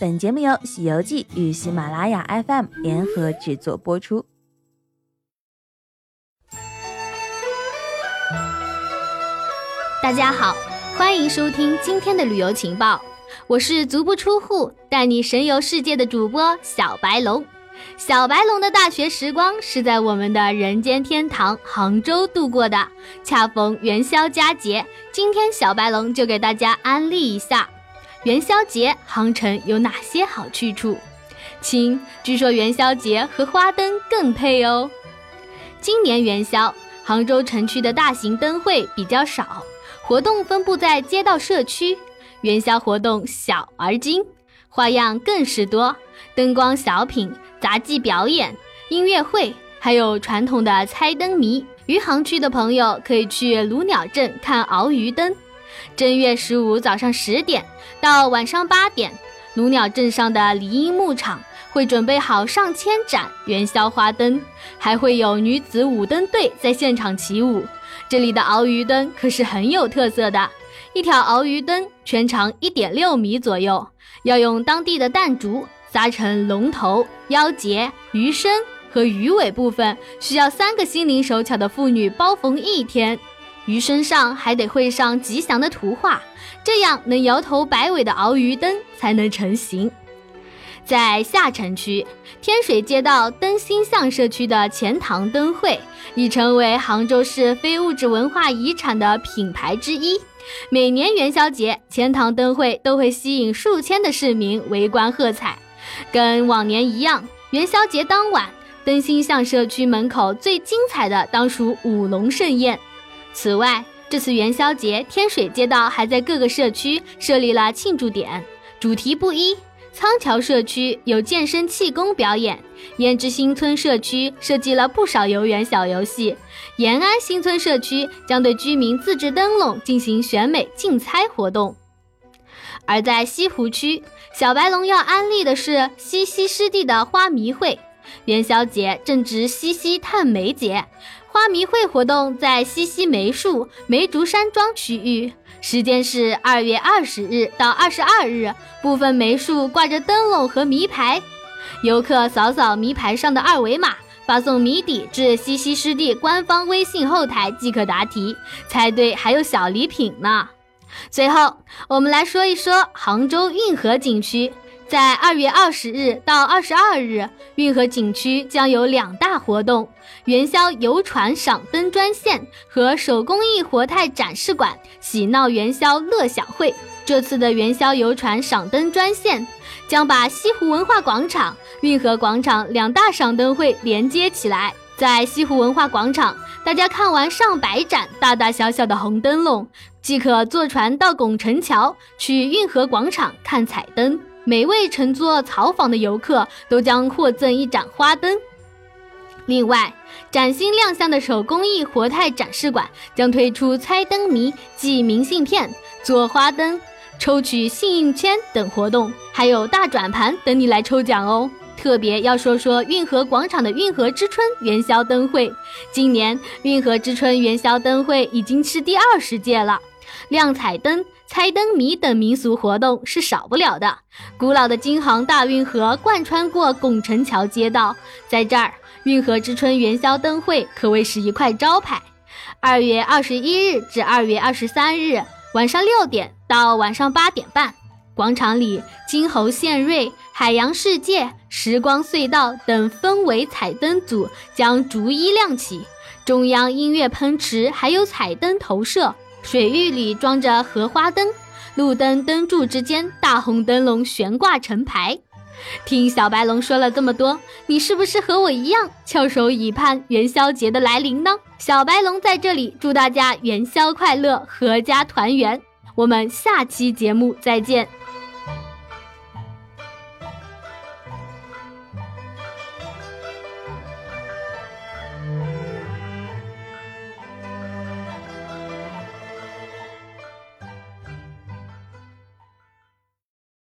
本节目由《西游记》与喜马拉雅 FM 联合制作播出。大家好，欢迎收听今天的旅游情报，我是足不出户带你神游世界的主播小白龙。小白龙的大学时光是在我们的人间天堂杭州度过的，恰逢元宵佳节，今天小白龙就给大家安利一下元宵节杭城有哪些好去处。亲，据说元宵节和花灯更配哦。今年元宵，杭州城区的大型灯会比较少。活动分布在街道、社区，元宵活动小而精，花样更是多，灯光小品、杂技表演、音乐会，还有传统的猜灯谜。余杭区的朋友可以去鲁鸟镇看鳌鱼灯。正月十五早上十点到晚上八点，鲁鸟镇上的梨荫牧场会准备好上千盏元宵花灯，还会有女子舞灯队在现场起舞。这里的鳌鱼灯可是很有特色的，一条鳌鱼灯全长一点六米左右，要用当地的弹竹扎成龙头、腰节、鱼身和鱼尾部分，需要三个心灵手巧的妇女包缝一天。鱼身上还得绘上吉祥的图画，这样能摇头摆尾的鳌鱼灯才能成型。在下城区天水街道灯星巷社区的钱塘灯会已成为杭州市非物质文化遗产的品牌之一。每年元宵节，钱塘灯会都会吸引数千的市民围观喝彩。跟往年一样，元宵节当晚，灯星巷社区门口最精彩的当属舞龙盛宴。此外，这次元宵节，天水街道还在各个社区设立了庆祝点，主题不一。仓桥社区有健身气功表演，胭脂新村社区设计了不少游园小游戏，延安新村社区将对居民自制灯笼进行选美竞猜活动。而在西湖区，小白龙要安利的是西溪湿地的花迷会。元宵节正值西溪探梅节，花迷会活动在西溪梅树梅竹山庄区域。时间是二月二十日到二十二日，部分梅树挂着灯笼和谜牌，游客扫扫谜牌上的二维码，发送谜底至西溪湿地官方微信后台即可答题，猜对还有小礼品呢。最后，我们来说一说杭州运河景区。在二月二十日到二十二日，运河景区将有两大活动：元宵游船赏灯专线和手工艺活态展示馆喜闹元宵乐享会。这次的元宵游船赏灯专线将把西湖文化广场、运河广场两大赏灯会连接起来。在西湖文化广场，大家看完上百盏大大小小的红灯笼，即可坐船到拱宸桥去运河广场看彩灯。每位乘坐草房的游客都将获赠一盏花灯。另外，崭新亮相的手工艺活态展示馆将推出猜灯谜、寄明信片、做花灯、抽取幸运签等活动，还有大转盘等你来抽奖哦。特别要说说运河广场的运河之春元宵灯会，今年运河之春元宵灯会已经是第二十届了，亮彩灯。猜灯谜等民俗活动是少不了的。古老的京杭大运河贯穿过拱辰桥街道，在这儿，运河之春元宵灯会可谓是一块招牌。二月二十一日至二月二十三日晚上六点到晚上八点半，广场里金猴献瑞、海洋世界、时光隧道等氛围彩灯组将逐一亮起，中央音乐喷池还有彩灯投射。水域里装着荷花灯，路灯灯柱之间大红灯笼悬挂成排。听小白龙说了这么多，你是不是和我一样翘首以盼元宵节的来临呢？小白龙在这里祝大家元宵快乐，阖家团圆。我们下期节目再见。